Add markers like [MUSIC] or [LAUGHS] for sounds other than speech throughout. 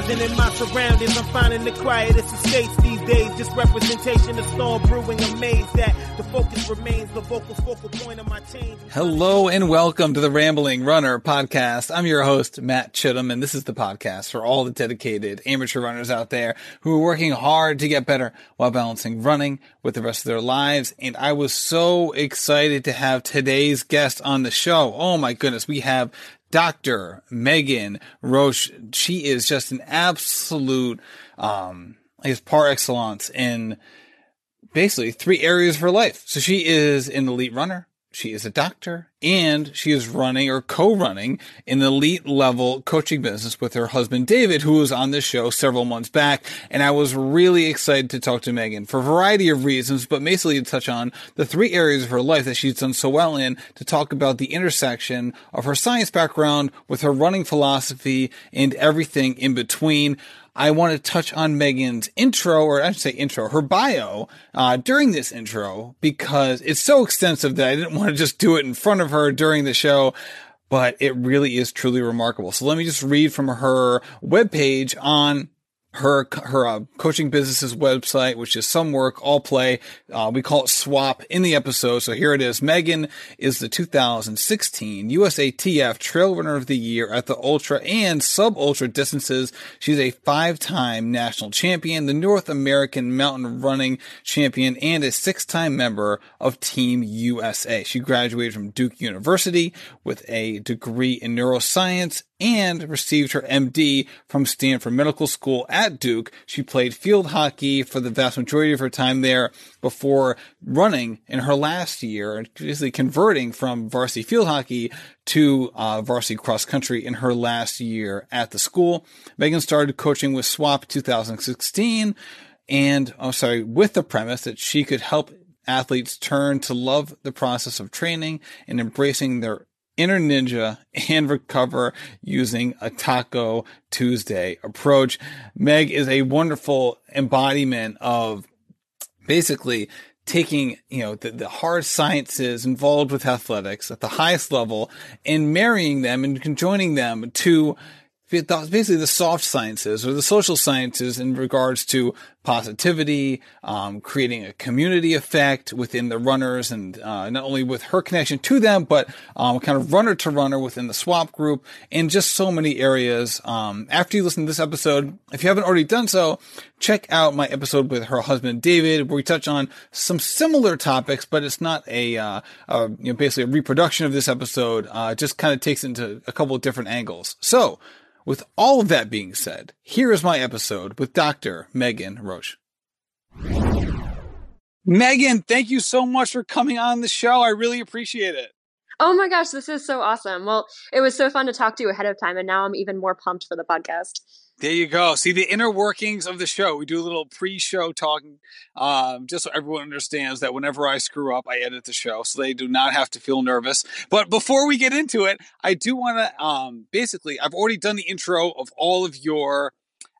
Enterprising in my surroundings, I'm finding the quietest estates these days. Just representation of storm brewing, amazed that the focus remains the vocal focal point of my change. Hello and welcome to the Rambling Runner podcast. I'm your host, Matt Chittum, and this is the podcast for all the dedicated amateur runners out there who are working hard to get better while balancing running with the rest of their lives. And I was so excited to have today's guest on the show. Oh my goodness. We have Dr. Megan Roche. She is just an absolute, um, I guess par excellence in basically three areas of her life. So she is an elite runner. She is a doctor and she is running or co-running an elite level coaching business with her husband David, who was on this show several months back. And I was really excited to talk to Megan for a variety of reasons, but basically to touch on the three areas of her life that she's done so well in to talk about the intersection of her science background with her running philosophy and everything in between. I want to touch on Megan's intro, or I should say intro, her bio, uh, during this intro, because it's so extensive that I didn't want to just do it in front of her during the show, but it really is truly remarkable. So let me just read from her webpage on her her uh, coaching business's website, which is some work, all play. Uh, we call it swap in the episode. So here it is. Megan is the 2016 USATF Trail Runner of the Year at the ultra and sub ultra distances. She's a five time national champion, the North American mountain running champion, and a six time member of Team USA. She graduated from Duke University with a degree in neuroscience and received her MD from Stanford Medical School at Duke. She played field hockey for the vast majority of her time there before running in her last year, basically converting from varsity field hockey to uh, varsity cross country in her last year at the school. Megan started coaching with SWAP 2016 and, I'm oh, sorry, with the premise that she could help athletes turn to love the process of training and embracing their inner ninja and recover using a Taco Tuesday approach. Meg is a wonderful embodiment of basically taking, you know, the, the hard sciences involved with athletics at the highest level and marrying them and conjoining them to basically the soft sciences or the social sciences in regards to positivity, um, creating a community effect within the runners and uh, not only with her connection to them, but um, kind of runner to runner within the swap group and just so many areas. Um, after you listen to this episode, if you haven't already done so, check out my episode with her husband David, where we touch on some similar topics, but it's not a, uh, a you know, basically a reproduction of this episode. Uh, it just kind of takes it into a couple of different angles. So with all of that being said, here is my episode with Dr. Megan Roche. Megan, thank you so much for coming on the show. I really appreciate it. Oh my gosh, this is so awesome. Well, it was so fun to talk to you ahead of time, and now I'm even more pumped for the podcast. There you go. See the inner workings of the show. We do a little pre-show talking, um, just so everyone understands that whenever I screw up, I edit the show, so they do not have to feel nervous. But before we get into it, I do want to um, basically, I've already done the intro of all of your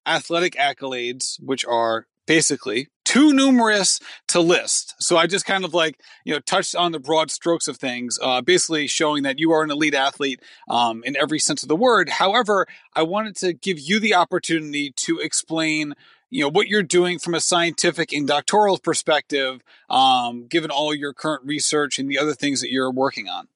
athletic accolades, which are basically too numerous to list. So I just kind of like, you know, touched on the broad strokes of things, uh, basically showing that you are an elite athlete um, in every sense of the word. However, I wanted to give you the opportunity to explain you know what you're doing from a scientific and doctoral perspective um, given all your current research and the other things that you're working on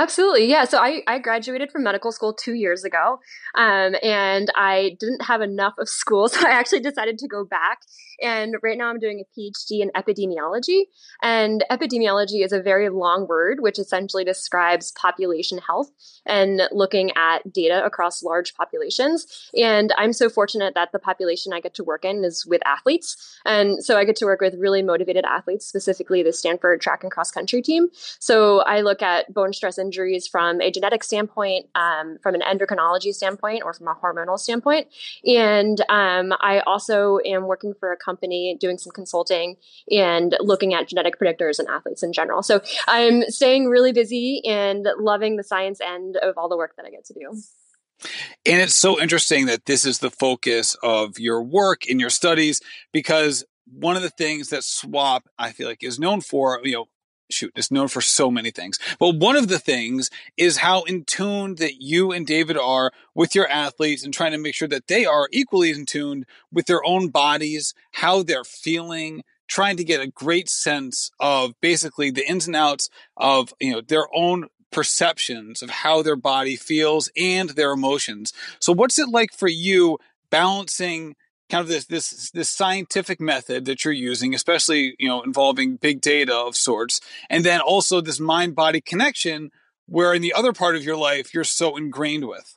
Absolutely. Yeah. So I, I graduated from medical school two years ago um, and I didn't have enough of school. [LAUGHS] So I actually decided to go back. And right now I'm doing a PhD in epidemiology. And epidemiology is a very long word, which essentially describes population health and looking at data across large populations. And I'm so fortunate that the population I get to work in is with athletes. And so I get to work with really motivated athletes, specifically the Stanford track and cross country team. So I look at bone stress injuries from a genetic standpoint, um, from an endocrinology standpoint, or from a hormonal standpoint. And um, I also am working for a company doing some consulting and looking at genetic predictors and athletes in general. So I'm staying really busy and loving the science end of all the work that I get to do. And it's so interesting that this is the focus of your work in your studies because one of the things that SWAP I feel like is known for, you know, shoot, it's known for so many things. But one of the things is how in tune that you and David are with your athletes and trying to make sure that they are equally in tune with their own bodies, how they're feeling, trying to get a great sense of basically the ins and outs of, you know, their own perceptions of how their body feels and their emotions. So what's it like for you balancing kind of this this this scientific method that you're using, especially you know involving big data of sorts, and then also this mind body connection, where in the other part of your life you're so ingrained with.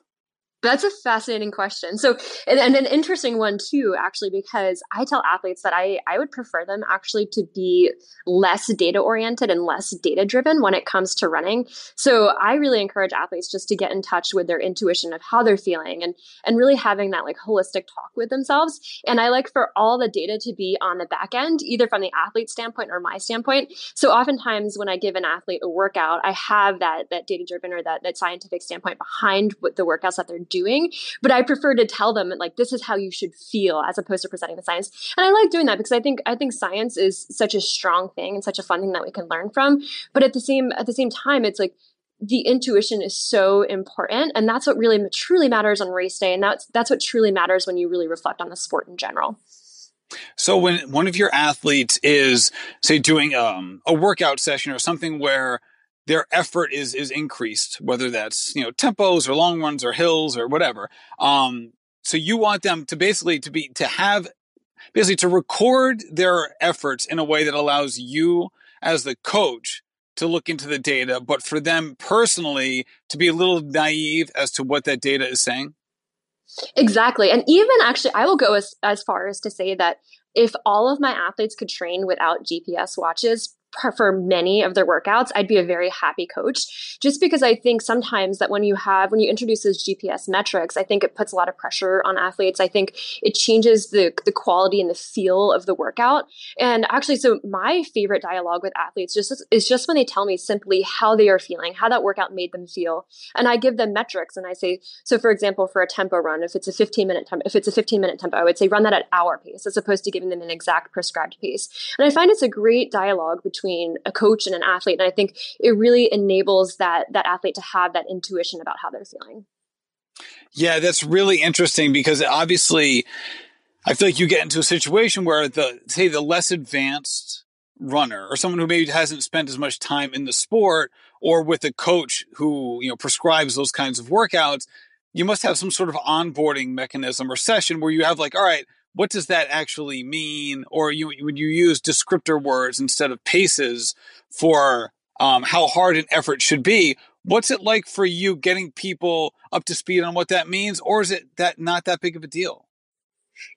That's a fascinating question. So, and, and, an interesting one too, actually, because I tell athletes that I, I would prefer them actually to be less data oriented and less data driven when it comes to running. So, I really encourage athletes just to get in touch with their intuition of how they're feeling and, and really having that like holistic talk with themselves. And I like for all the data to be on the back end, either from the athlete standpoint or my standpoint. So, oftentimes when I give an athlete a workout, I have that, that data driven or that, that scientific standpoint behind what the workouts that they're doing. But I prefer to tell them like this is how you should feel as opposed to presenting the science. And I like doing that because I think I think science is such a strong thing and such a fun thing that we can learn from. But at the same at the same time, it's like the intuition is so important and that's what really truly matters on race day and that's that's what truly matters when you really reflect on the sport in general so when one of your athletes is say doing um, a workout session or something where their effort is is increased, whether that's you know tempos or long runs or hills or whatever. Um, so you want them to basically to be to have basically to record their efforts in a way that allows you as the coach to look into the data, but for them personally to be a little naive as to what that data is saying. Exactly. And even actually, I will go as, as far as to say that if all of my athletes could train without GPS watches, for many of their workouts, I'd be a very happy coach just because I think sometimes that when you have, when you introduce those GPS metrics, I think it puts a lot of pressure on athletes. I think it changes the, the quality and the feel of the workout. And actually, so my favorite dialogue with athletes just is just when they tell me simply how they are feeling, how that workout made them feel. And I give them metrics and I say, so for example, for a tempo run, if it's a 15 minute tempo, if it's a 15 minute tempo, I would say run that at our pace as opposed to giving them an exact prescribed pace. And I find it's a great dialogue between between a coach and an athlete. And I think it really enables that that athlete to have that intuition about how they're feeling. Yeah, that's really interesting because obviously I feel like you get into a situation where the say the less advanced runner or someone who maybe hasn't spent as much time in the sport or with a coach who, you know, prescribes those kinds of workouts, you must have some sort of onboarding mechanism or session where you have like, all right, what does that actually mean? Or you, would you use descriptor words instead of paces for um, how hard an effort should be? What's it like for you getting people up to speed on what that means? Or is it that not that big of a deal?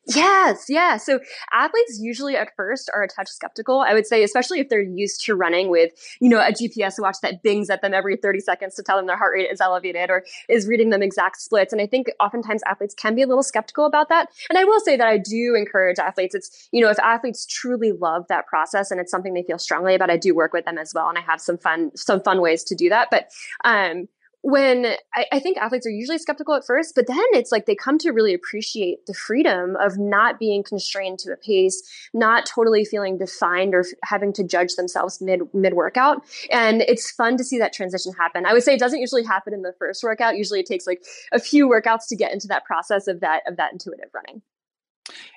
Yes, yeah. So athletes usually at first are a touch skeptical. I would say, especially if they're used to running with, you know, a GPS watch that bings at them every 30 seconds to tell them their heart rate is elevated or is reading them exact splits. And I think oftentimes athletes can be a little skeptical about that. And I will say that I do encourage athletes. It's, you know, if athletes truly love that process and it's something they feel strongly about, I do work with them as well. And I have some fun, some fun ways to do that. But, um, when I, I, think athletes are usually skeptical at first, but then it's like they come to really appreciate the freedom of not being constrained to a pace, not totally feeling defined or having to judge themselves mid mid workout. And it's fun to see that transition happen. I would say it doesn't usually happen in the first workout. Usually it takes like a few workouts to get into that process of that of that intuitive running.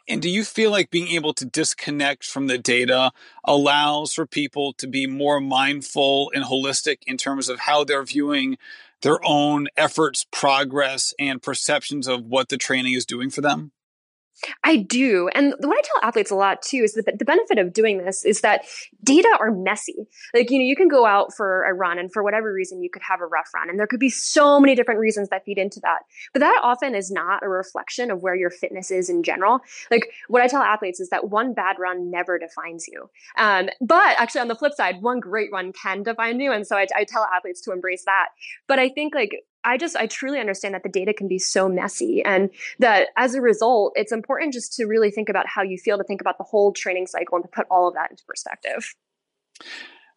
And do you feel like being able to disconnect from the data allows for people to be more mindful and holistic in terms of how they're viewing their own efforts, progress, and perceptions of what the training is doing for them? I do. And what I tell athletes a lot too is that the benefit of doing this is that data are messy. Like, you know, you can go out for a run and for whatever reason you could have a rough run. And there could be so many different reasons that feed into that. But that often is not a reflection of where your fitness is in general. Like, what I tell athletes is that one bad run never defines you. Um, but actually, on the flip side, one great run can define you. And so I, I tell athletes to embrace that. But I think like I just, I truly understand that the data can be so messy and that as a result, it's important just to really think about how you feel, to think about the whole training cycle and to put all of that into perspective.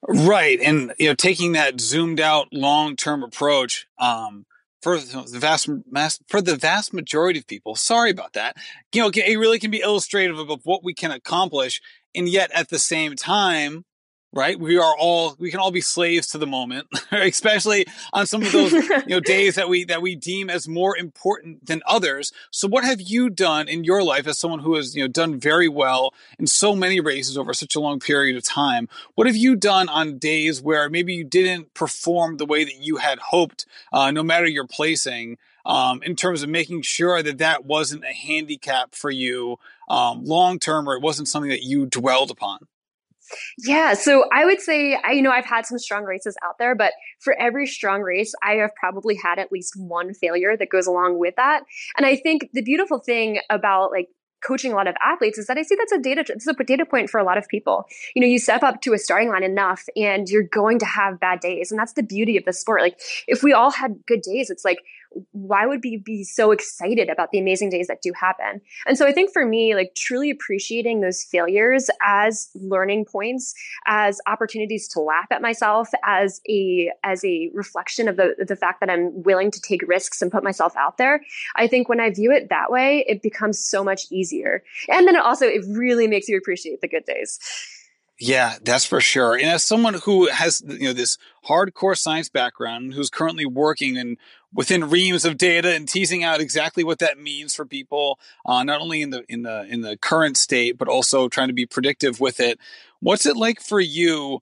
Right. And, you know, taking that zoomed out long term approach, um, for the vast mass, for the vast majority of people, sorry about that. You know, it really can be illustrative of what we can accomplish. And yet at the same time, right? We are all we can all be slaves to the moment, [LAUGHS] especially on some of those [LAUGHS] you know days that we that we deem as more important than others. So what have you done in your life as someone who has you know done very well in so many races over such a long period of time? What have you done on days where maybe you didn't perform the way that you had hoped, uh, no matter your placing? Um, in terms of making sure that that wasn't a handicap for you um, long term, or it wasn't something that you dwelled upon. Yeah, so I would say I you know I've had some strong races out there, but for every strong race, I have probably had at least one failure that goes along with that. And I think the beautiful thing about like coaching a lot of athletes is that I see that's a data this is a data point for a lot of people. You know, you step up to a starting line enough and you're going to have bad days. And that's the beauty of the sport. Like if we all had good days, it's like why would we be so excited about the amazing days that do happen? And so I think for me, like truly appreciating those failures as learning points, as opportunities to laugh at myself, as a as a reflection of the the fact that I'm willing to take risks and put myself out there. I think when I view it that way, it becomes so much easier. And then it also it really makes you appreciate the good days. Yeah, that's for sure. And as someone who has you know this hardcore science background, who's currently working and within reams of data and teasing out exactly what that means for people, uh, not only in the in the in the current state, but also trying to be predictive with it. What's it like for you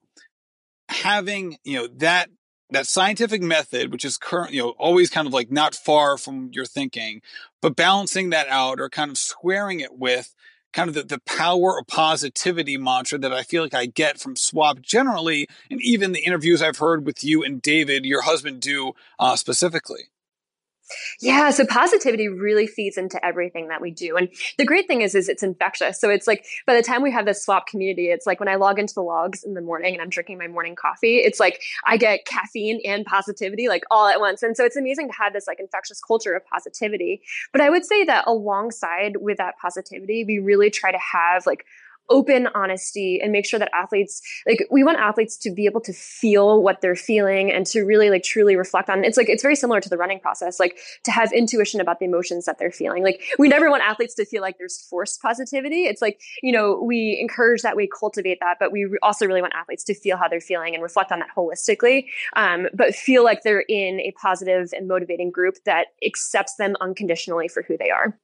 having you know that that scientific method, which is current, you know, always kind of like not far from your thinking, but balancing that out or kind of squaring it with kind of the, the power of positivity mantra that I feel like I get from SWAP generally, and even the interviews I've heard with you and David, your husband, do uh, specifically. Yeah, so positivity really feeds into everything that we do. And the great thing is is it's infectious. So it's like by the time we have this swap community, it's like when I log into the logs in the morning and I'm drinking my morning coffee, it's like I get caffeine and positivity like all at once. And so it's amazing to have this like infectious culture of positivity. But I would say that alongside with that positivity, we really try to have like open honesty and make sure that athletes like we want athletes to be able to feel what they're feeling and to really like truly reflect on it's like it's very similar to the running process like to have intuition about the emotions that they're feeling. Like we never want athletes to feel like there's forced positivity. It's like you know we encourage that we cultivate that but we also really want athletes to feel how they're feeling and reflect on that holistically um, but feel like they're in a positive and motivating group that accepts them unconditionally for who they are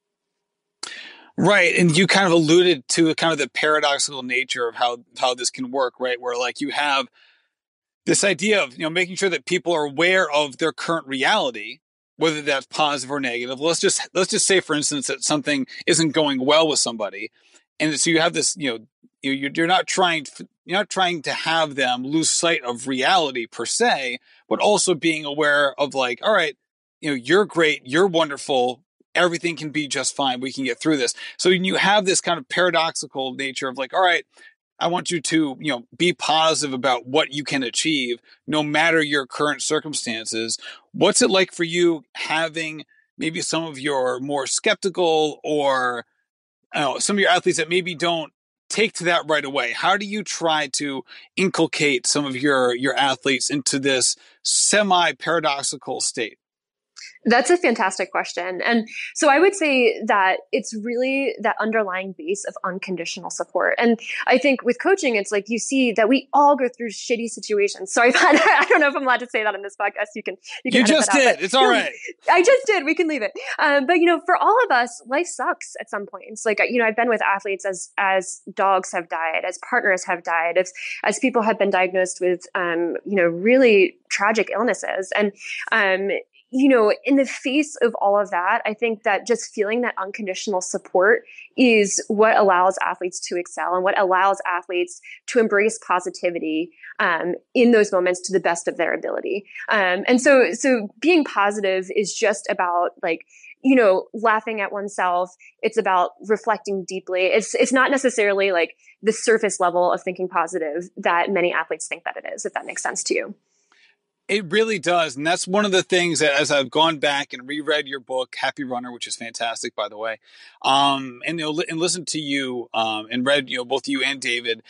Right. And you kind of alluded to kind of the paradoxical nature of how, how this can work, right? Where like you have this idea of, you know, making sure that people are aware of their current reality, whether that's positive or negative. Let's just, let's just say, for instance, that something isn't going well with somebody. And so you have this, you know, you're, not trying, you're not trying to have them lose sight of reality per se, but also being aware of like, all right, you know, you're great, you're wonderful, everything can be just fine. We can get through this. So you have this kind of paradoxical nature of like, all right, I want you to, you know, be positive about what you can achieve no matter your current circumstances. What's it like for you having maybe some of your more skeptical or know, some of your athletes that maybe don't take to that right away? How do you try to inculcate some of your your athletes into this semi paradoxical state? That's a fantastic question. And so I would say that it's really that underlying base of unconditional support. And I think with coaching, it's like you see that we all go through shitty situations. Sorry, [LAUGHS] I don't know if I'm allowed to say that in this podcast. You can, you, can you just did. Out, it's all [LAUGHS] right. I just did. We can leave it. Um, but you know, for all of us, life sucks at some points. Like, you know, I've been with athletes as, as dogs have died, as partners have died, as, as people have been diagnosed with, um, you know, really tragic illnesses. And, um, you know, in the face of all of that, I think that just feeling that unconditional support is what allows athletes to excel and what allows athletes to embrace positivity um, in those moments to the best of their ability. Um, and so, so being positive is just about like, you know, laughing at oneself. It's about reflecting deeply. It's it's not necessarily like the surface level of thinking positive that many athletes think that it is. If that makes sense to you. It really does. And that's one of the things that as I've gone back and reread your book, Happy Runner, which is fantastic, by the way, um, and, you know, and listened to you, um, and read, you know, both you and David,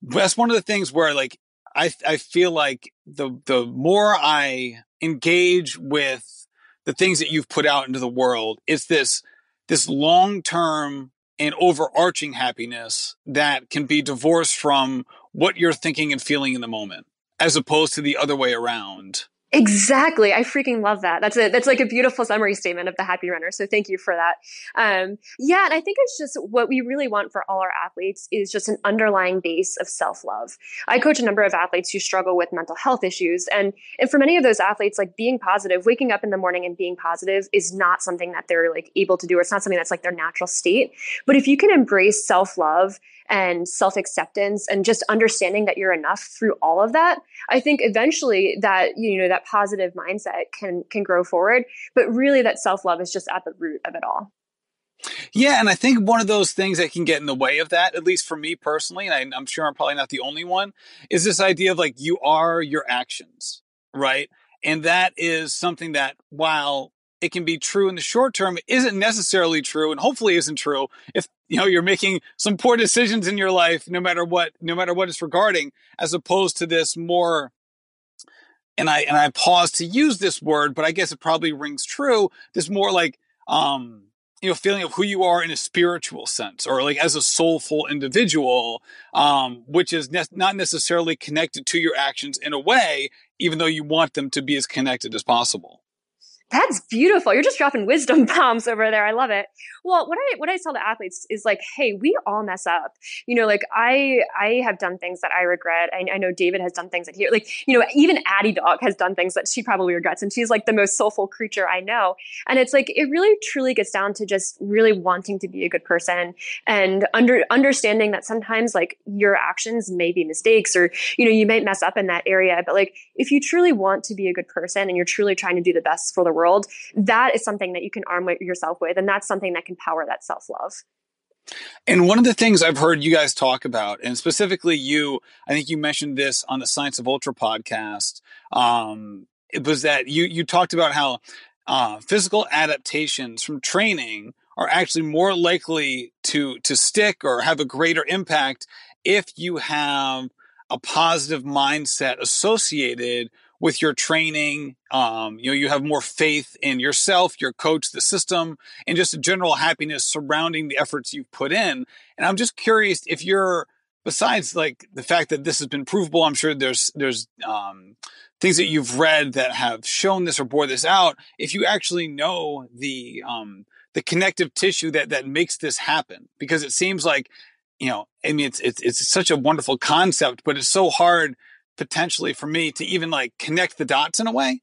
that's one of the things where like, I, I feel like the, the more I engage with the things that you've put out into the world, it's this, this long term and overarching happiness that can be divorced from what you're thinking and feeling in the moment as opposed to the other way around. Exactly. I freaking love that. That's a that's like a beautiful summary statement of the happy runner. So thank you for that. Um, yeah, and I think it's just what we really want for all our athletes is just an underlying base of self-love. I coach a number of athletes who struggle with mental health issues. And and for many of those athletes, like being positive, waking up in the morning and being positive is not something that they're like able to do, or it's not something that's like their natural state. But if you can embrace self-love and self acceptance and just understanding that you're enough through all of that, I think eventually that, you know, that positive mindset can, can grow forward. But really that self love is just at the root of it all. Yeah, and I think one of those things that can get in the way of that, at least for me personally, and I, am sure I'm probably not the only one, is this idea of like you are your actions, right? And that is something that while it can be true in the short term isn't necessarily true and hopefully isn't true if you know you're making some poor decisions in your life no matter what no matter what it's regarding as opposed to this more and i and i pause to use this word but i guess it probably rings true this more like um you know feeling of who you are in a spiritual sense or like as a soulful individual um which is ne- not necessarily connected to your actions in a way even though you want them to be as connected as possible that's beautiful. You're just dropping wisdom [LAUGHS] bombs over there. I love it. Well, what I what I tell the athletes is like, hey, we all mess up. You know, like I I have done things that I regret. I, I know David has done things that he like. You know, even Addie Dog has done things that she probably regrets, and she's like the most soulful creature I know. And it's like it really truly gets down to just really wanting to be a good person and under understanding that sometimes like your actions may be mistakes or you know you might mess up in that area, but like if you truly want to be a good person and you're truly trying to do the best for the world world, that is something that you can arm yourself with. And that's something that can power that self love. And one of the things I've heard you guys talk about, and specifically you, I think you mentioned this on the Science of Ultra podcast, um, it was that you you talked about how uh, physical adaptations from training are actually more likely to to stick or have a greater impact if you have a positive mindset associated with your training. Um, you know, you have more faith in yourself, your coach, the system, and just a general happiness surrounding the efforts you've put in. And I'm just curious if you're, besides like the fact that this has been provable, I'm sure there's there's um, things that you've read that have shown this or bore this out. If you actually know the um, the connective tissue that that makes this happen, because it seems like you know, I mean, it's it's it's such a wonderful concept, but it's so hard potentially for me to even like connect the dots in a way.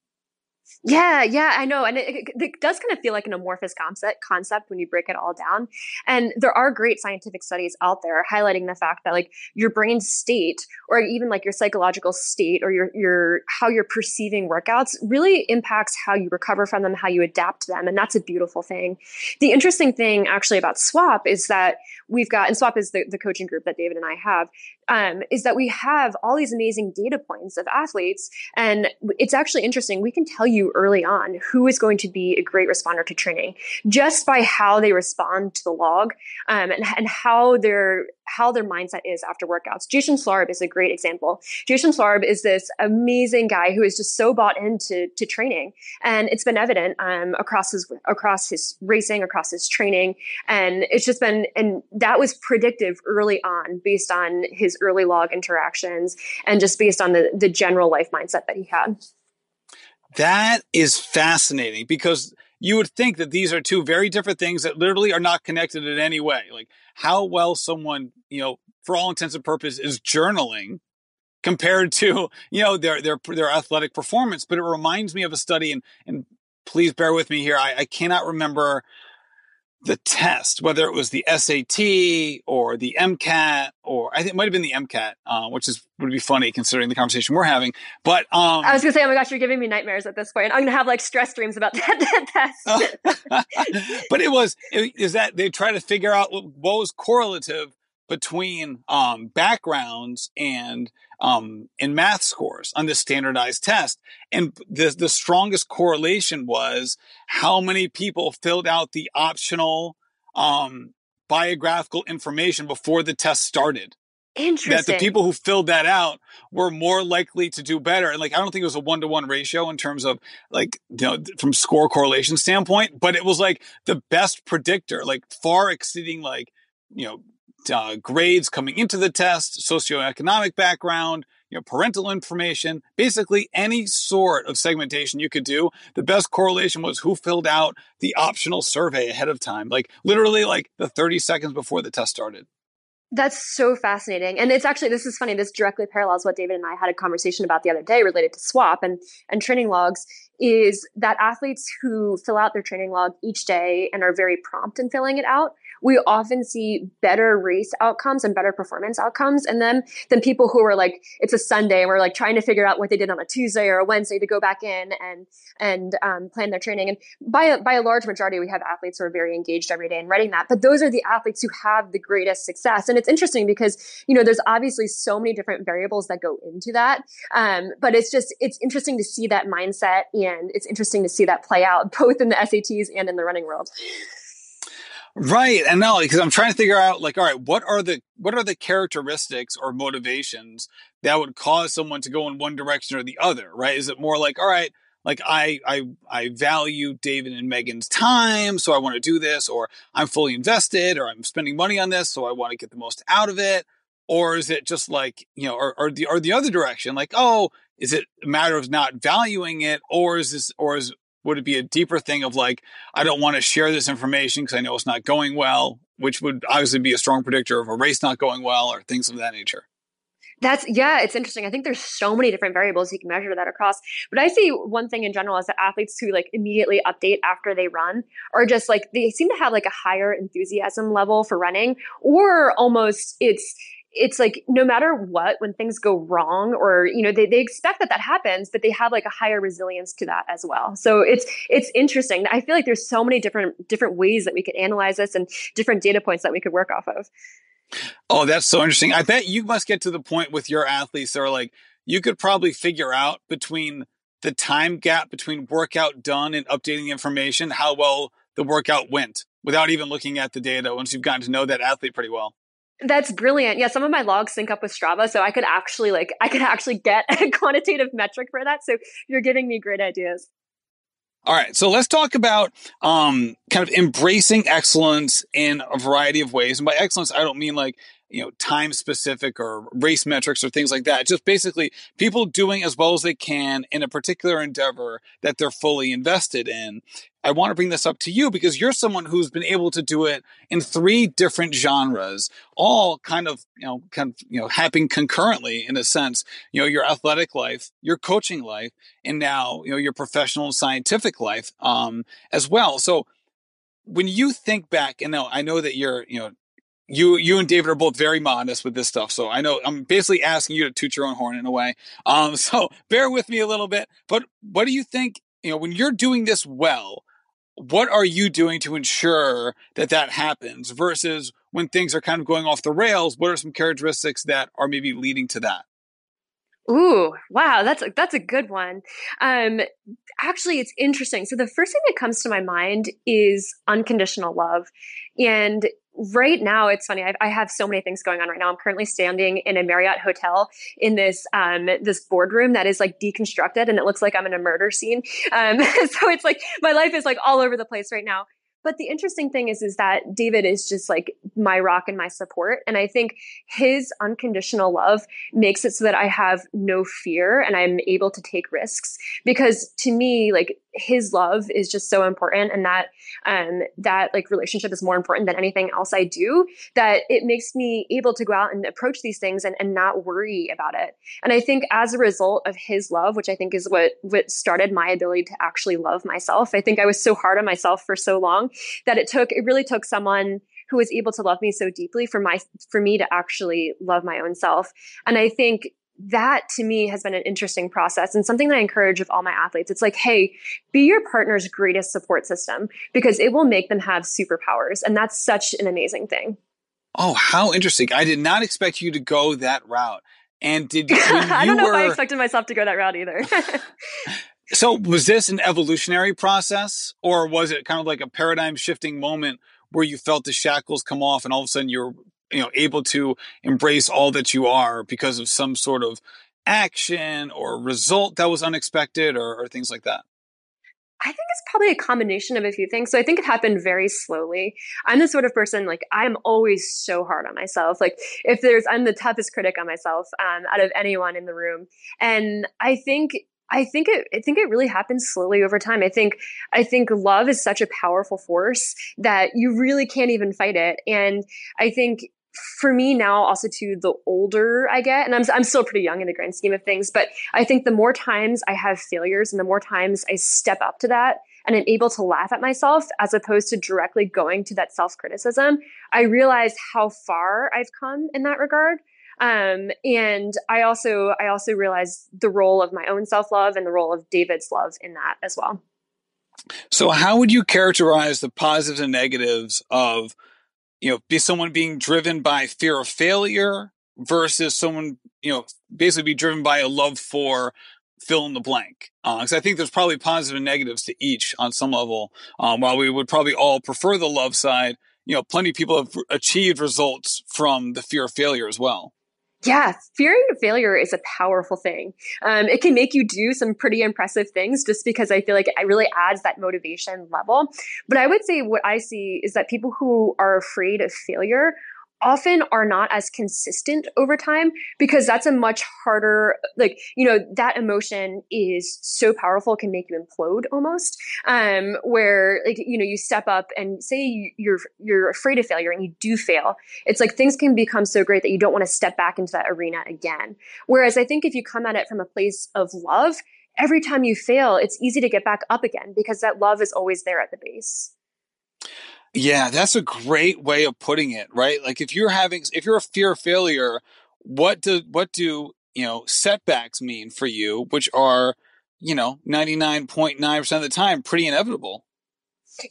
Yeah, yeah, I know, and it, it, does kind of feel like an amorphous concept concept when you break it all down. And there are great scientific studies out there highlighting the fact that like your brain state, or even like your psychological state, or your your how you're perceiving workouts, really impacts how you recover from them, how you adapt to them, and that's a beautiful thing. The interesting thing actually about SWAP is that we've got, and SWAP is the, the coaching group that David and I have, um, is that we have all these amazing data points of athletes, and it's actually interesting. We can tell you early on who is going to be a great responder to training just by how they respond to the log um, and, and how their how their mindset is after workouts. Jason Schlarb is a great example. Jason Schlarb is this amazing guy who is just so bought into to training, and it's been evident um, across his across his racing, across his training, and it's just been and that was predictive early on based on his early log interactions and just based on the the general life mindset that he had. That is fascinating because you would think that these are two very different things that literally are not connected in any way. Like how well someone, you know, for all intents and purposes is journaling compared to, you know, their their their athletic performance. But it reminds me of a study and and please bear with me here. I, I cannot remember the test, whether it was the SAT or the MCAT, or I think it might have been the MCAT, uh, which is would be funny considering the conversation we're having. But um, I was gonna say, oh my gosh, you're giving me nightmares at this point. I'm gonna have like stress dreams about that, [LAUGHS] test. [LAUGHS] but it was is that they try to figure out what was correlative between um, backgrounds and um, and math scores on this standardized test. And the, the strongest correlation was how many people filled out the optional um, biographical information before the test started. Interesting. That the people who filled that out were more likely to do better. And like, I don't think it was a one to one ratio in terms of like, you know, from score correlation standpoint, but it was like the best predictor, like far exceeding like, you know, uh, grades coming into the test, socioeconomic background, you know, parental information, basically any sort of segmentation you could do. The best correlation was who filled out the optional survey ahead of time, like literally like the 30 seconds before the test started. That's so fascinating. And it's actually this is funny. This directly parallels what David and I had a conversation about the other day related to swap and and training logs is that athletes who fill out their training log each day and are very prompt in filling it out we often see better race outcomes and better performance outcomes in them than people who are like, it's a Sunday and we're like trying to figure out what they did on a Tuesday or a Wednesday to go back in and, and, um, plan their training. And by a, by a large majority, we have athletes who are very engaged every day in writing that, but those are the athletes who have the greatest success. And it's interesting because, you know, there's obviously so many different variables that go into that. Um, but it's just, it's interesting to see that mindset and it's interesting to see that play out [LAUGHS] both in the SATs and in the running world. Right. And now because I'm trying to figure out like, all right, what are the what are the characteristics or motivations that would cause someone to go in one direction or the other, right? Is it more like, all right, like I I I value David and Megan's time, so I want to do this, or I'm fully invested, or I'm spending money on this, so I want to get the most out of it? Or is it just like, you know, or, or the or the other direction, like, oh, is it a matter of not valuing it, or is this or is would it be a deeper thing of like, I don't want to share this information because I know it's not going well, which would obviously be a strong predictor of a race not going well or things of that nature? That's yeah, it's interesting. I think there's so many different variables you can measure that across. But I see one thing in general is that athletes who like immediately update after they run are just like they seem to have like a higher enthusiasm level for running, or almost it's it's like no matter what when things go wrong or you know they, they expect that that happens but they have like a higher resilience to that as well. So it's it's interesting. I feel like there's so many different different ways that we could analyze this and different data points that we could work off of. Oh that's so interesting. I bet you must get to the point with your athletes that are like you could probably figure out between the time gap between workout done and updating information how well the workout went without even looking at the data once you've gotten to know that athlete pretty well that's brilliant. Yeah, some of my logs sync up with Strava, so I could actually like I could actually get [LAUGHS] a quantitative metric for that. So you're giving me great ideas. All right, so let's talk about um, kind of embracing excellence in a variety of ways. And by excellence, I don't mean like you know time specific or race metrics or things like that. Just basically people doing as well as they can in a particular endeavor that they're fully invested in. I want to bring this up to you because you're someone who's been able to do it in three different genres all kind of you know kind of you know happening concurrently in a sense you know your athletic life your coaching life and now you know your professional scientific life um as well. So when you think back and now i know that you're you know you you and David are both very modest with this stuff. So I know I'm basically asking you to toot your own horn in a way. Um, [LAUGHS] so bear with me a little bit. But what do you think? You know, when you're doing this well, what are you doing to ensure that that happens versus when things are kind of going off the rails? What are some characteristics that are maybe leading to that? Ooh, wow, that's a, that's a good one. Um, actually, it's interesting. So the first thing that comes to my mind is unconditional love, and right now it's funny I've, I have so many things going on right now i'm currently standing in a marriott hotel in this um this boardroom that is like deconstructed and it looks like i'm in a murder scene um [LAUGHS] so it's like my life is like all over the place right now but the interesting thing is, is that David is just like my rock and my support. And I think his unconditional love makes it so that I have no fear and I'm able to take risks because to me, like his love is just so important and that um that like relationship is more important than anything else I do that it makes me able to go out and approach these things and, and not worry about it. And I think as a result of his love, which I think is what what started my ability to actually love myself. I think I was so hard on myself for so long that it took it really took someone who was able to love me so deeply for my for me to actually love my own self. And I think that to me has been an interesting process and something that I encourage with all my athletes. It's like, hey, be your partner's greatest support system because it will make them have superpowers. And that's such an amazing thing. Oh, how interesting. I did not expect you to go that route. And did [LAUGHS] I don't know were... if I expected myself to go that route either. [LAUGHS] so was this an evolutionary process or was it kind of like a paradigm shifting moment where you felt the shackles come off and all of a sudden you're you know able to embrace all that you are because of some sort of action or result that was unexpected or, or things like that I think it's probably a combination of a few things. So I think it happened very slowly. I'm the sort of person like I'm always so hard on myself. Like if there's I'm the toughest critic on myself um, out of anyone in the room, and I think I think it I think it really happens slowly over time. I think I think love is such a powerful force that you really can't even fight it. And I think for me now also to the older I get, and I'm, I'm still pretty young in the grand scheme of things, but I think the more times I have failures and the more times I step up to that and I'm able to laugh at myself as opposed to directly going to that self criticism, I realize how far I've come in that regard. Um, and I also, I also realize the role of my own self love and the role of David's love in that as well. So how would you characterize the positives and negatives of you know, be someone being driven by fear of failure versus someone, you know, basically be driven by a love for fill in the blank. Because uh, I think there's probably positive and negatives to each on some level. Um, while we would probably all prefer the love side, you know, plenty of people have achieved results from the fear of failure as well. Yeah, fearing failure is a powerful thing. Um, it can make you do some pretty impressive things just because I feel like it really adds that motivation level. But I would say what I see is that people who are afraid of failure often are not as consistent over time because that's a much harder like you know that emotion is so powerful can make you implode almost um where like you know you step up and say you're you're afraid of failure and you do fail it's like things can become so great that you don't want to step back into that arena again. Whereas i think if you come at it from a place of love every time you fail it's easy to get back up again because that love is always there at the base yeah, that's a great way of putting it, right? Like if you're having if you're a fear of failure, what do what do, you know, setbacks mean for you, which are, you know, 99.9% of the time pretty inevitable.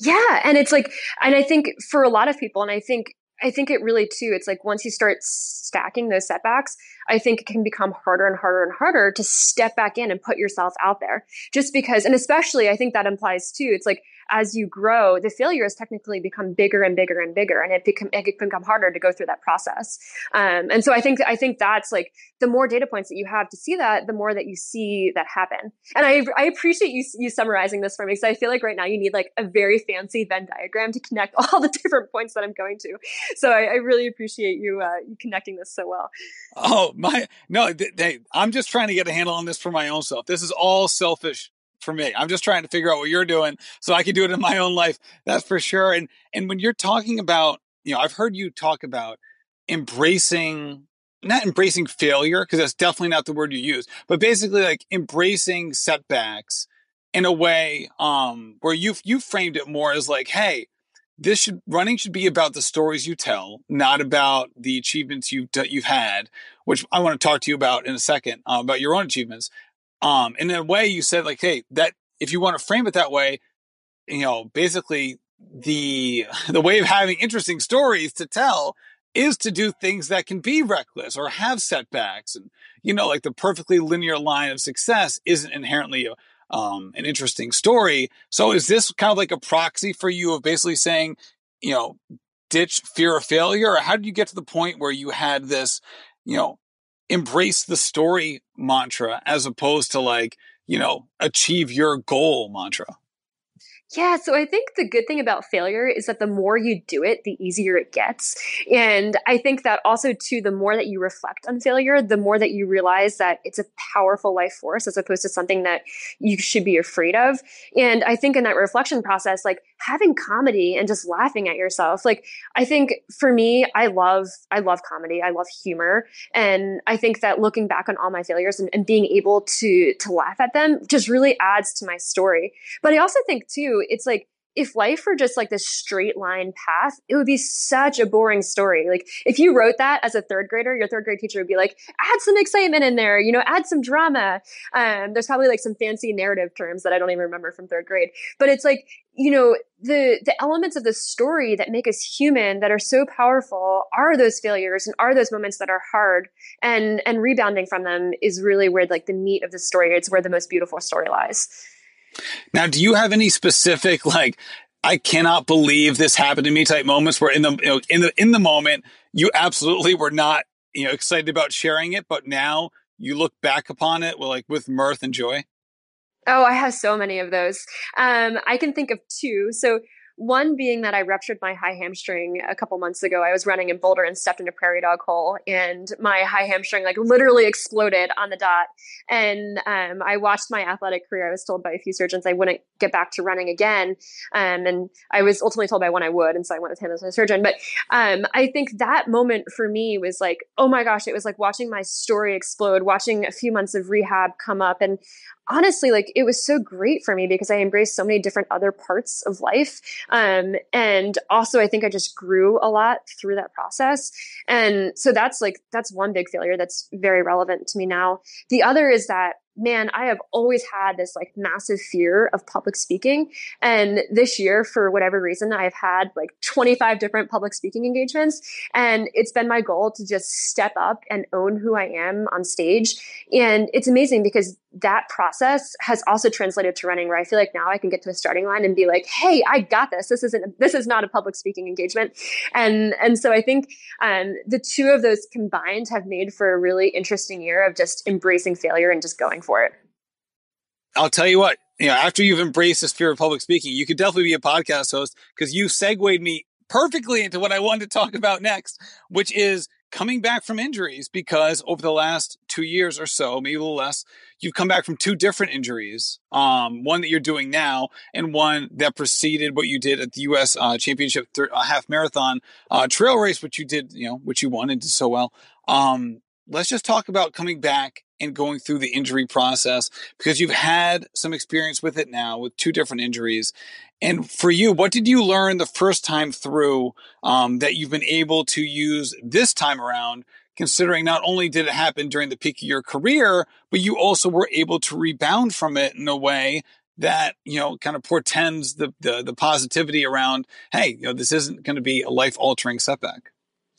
Yeah, and it's like and I think for a lot of people and I think I think it really too, it's like once you start stacking those setbacks, I think it can become harder and harder and harder to step back in and put yourself out there. Just because, and especially I think that implies too, it's like as you grow, the failures technically become bigger and bigger and bigger, and it become it can become harder to go through that process. Um, and so I think I think that's like the more data points that you have to see that, the more that you see that happen. And I I appreciate you you summarizing this for me because I feel like right now you need like a very fancy Venn diagram to connect [LAUGHS] all the different points that I'm going to. So I, I really appreciate you uh, you connecting this so well. Oh my no, they, I'm just trying to get a handle on this for my own self. This is all selfish for me. I'm just trying to figure out what you're doing so I can do it in my own life. That's for sure. And and when you're talking about, you know, I've heard you talk about embracing not embracing failure because that's definitely not the word you use, but basically like embracing setbacks in a way um where you you framed it more as like, hey, this should running should be about the stories you tell, not about the achievements you've you've had, which I want to talk to you about in a second uh, about your own achievements. Um, in a way, you said like, hey, that if you want to frame it that way, you know, basically the [LAUGHS] the way of having interesting stories to tell is to do things that can be reckless or have setbacks, and you know, like the perfectly linear line of success isn't inherently a, um, an interesting story. So, is this kind of like a proxy for you of basically saying, you know, ditch fear of failure, or how did you get to the point where you had this, you know, embrace the story mantra as opposed to like, you know, achieve your goal mantra? Yeah, so I think the good thing about failure is that the more you do it, the easier it gets. And I think that also, too, the more that you reflect on failure, the more that you realize that it's a powerful life force as opposed to something that you should be afraid of. And I think in that reflection process, like having comedy and just laughing at yourself, like I think for me, I love, I love comedy. I love humor. And I think that looking back on all my failures and, and being able to, to laugh at them just really adds to my story. But I also think, too, it's like if life were just like this straight line path, it would be such a boring story. Like if you wrote that as a third grader, your third grade teacher would be like, add some excitement in there, you know, add some drama. Um, there's probably like some fancy narrative terms that I don't even remember from third grade, but it's like, you know, the, the elements of the story that make us human that are so powerful are those failures and are those moments that are hard and, and rebounding from them is really where like the meat of the story, it's where the most beautiful story lies. Now, do you have any specific like I cannot believe this happened to me type moments where in the you know, in the in the moment you absolutely were not you know excited about sharing it, but now you look back upon it with like with mirth and joy? Oh, I have so many of those. Um, I can think of two. So one being that I ruptured my high hamstring a couple months ago. I was running in Boulder and stepped into prairie dog hole, and my high hamstring like literally exploded on the dot. And um, I watched my athletic career. I was told by a few surgeons I wouldn't get back to running again, um, and I was ultimately told by one I would, and so I went with him as my surgeon. But um, I think that moment for me was like, oh my gosh, it was like watching my story explode, watching a few months of rehab come up, and honestly, like it was so great for me because I embraced so many different other parts of life. Um, and also I think I just grew a lot through that process. And so that's like, that's one big failure that's very relevant to me now. The other is that man, I have always had this like massive fear of public speaking. And this year, for whatever reason, I've had like 25 different public speaking engagements. And it's been my goal to just step up and own who I am on stage. And it's amazing because that process has also translated to running where I feel like now I can get to a starting line and be like, Hey, I got this. This isn't, this is not a public speaking engagement. And, and so I think, um, the two of those combined have made for a really interesting year of just embracing failure and just going for it. I'll tell you what, you know, after you've embraced this fear of public speaking, you could definitely be a podcast host because you segued me perfectly into what I wanted to talk about next, which is coming back from injuries because over the last two years or so, maybe a little less, you've come back from two different injuries. Um, one that you're doing now and one that preceded what you did at the U.S. Uh, Championship th- uh, half marathon uh, trail race, which you did, you know, which you won and did so well. Um, let's just talk about coming back and going through the injury process because you've had some experience with it now with two different injuries. And for you, what did you learn the first time through um, that you've been able to use this time around? Considering not only did it happen during the peak of your career, but you also were able to rebound from it in a way that you know kind of portends the the, the positivity around. Hey, you know this isn't going to be a life altering setback.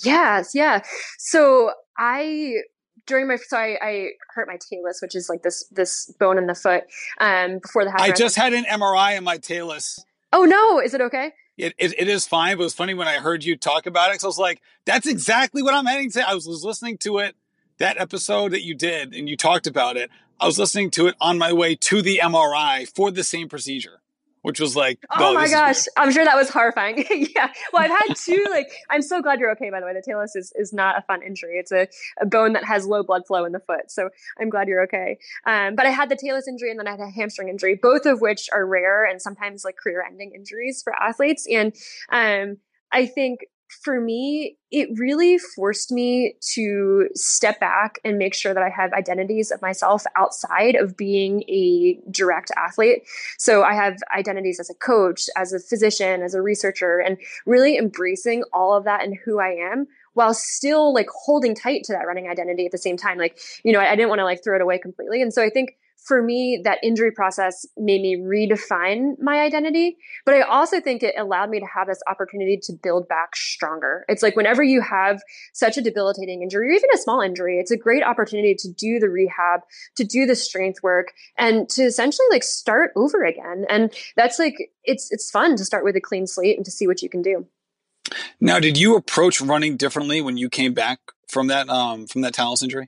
Yes, yeah. So I during my so I, I, hurt my talus, which is like this this bone in the foot. Um, before the I just had an MRI on my talus. Oh no, is it okay? It, it, it is fine. But it was funny when I heard you talk about it. So I was like, that's exactly what I'm heading to. I was, was listening to it, that episode that you did, and you talked about it. I was listening to it on my way to the MRI for the same procedure which was like, oh, my gosh, I'm sure that was horrifying. [LAUGHS] yeah. Well, I've had two, like, I'm so glad you're okay, by the way. The talus is, is not a fun injury. It's a, a bone that has low blood flow in the foot. So I'm glad you're okay. Um, but I had the talus injury and then I had a hamstring injury, both of which are rare and sometimes like career ending injuries for athletes. And, um, I think for me, it really forced me to step back and make sure that I have identities of myself outside of being a direct athlete. So I have identities as a coach, as a physician, as a researcher, and really embracing all of that and who I am while still like holding tight to that running identity at the same time. Like, you know, I, I didn't want to like throw it away completely. And so I think for me, that injury process made me redefine my identity. But I also think it allowed me to have this opportunity to build back stronger. It's like whenever you have such a debilitating injury, or even a small injury, it's a great opportunity to do the rehab, to do the strength work, and to essentially like start over again. And that's like, it's, it's fun to start with a clean slate and to see what you can do. Now, did you approach running differently when you came back from that, um, from that talus injury?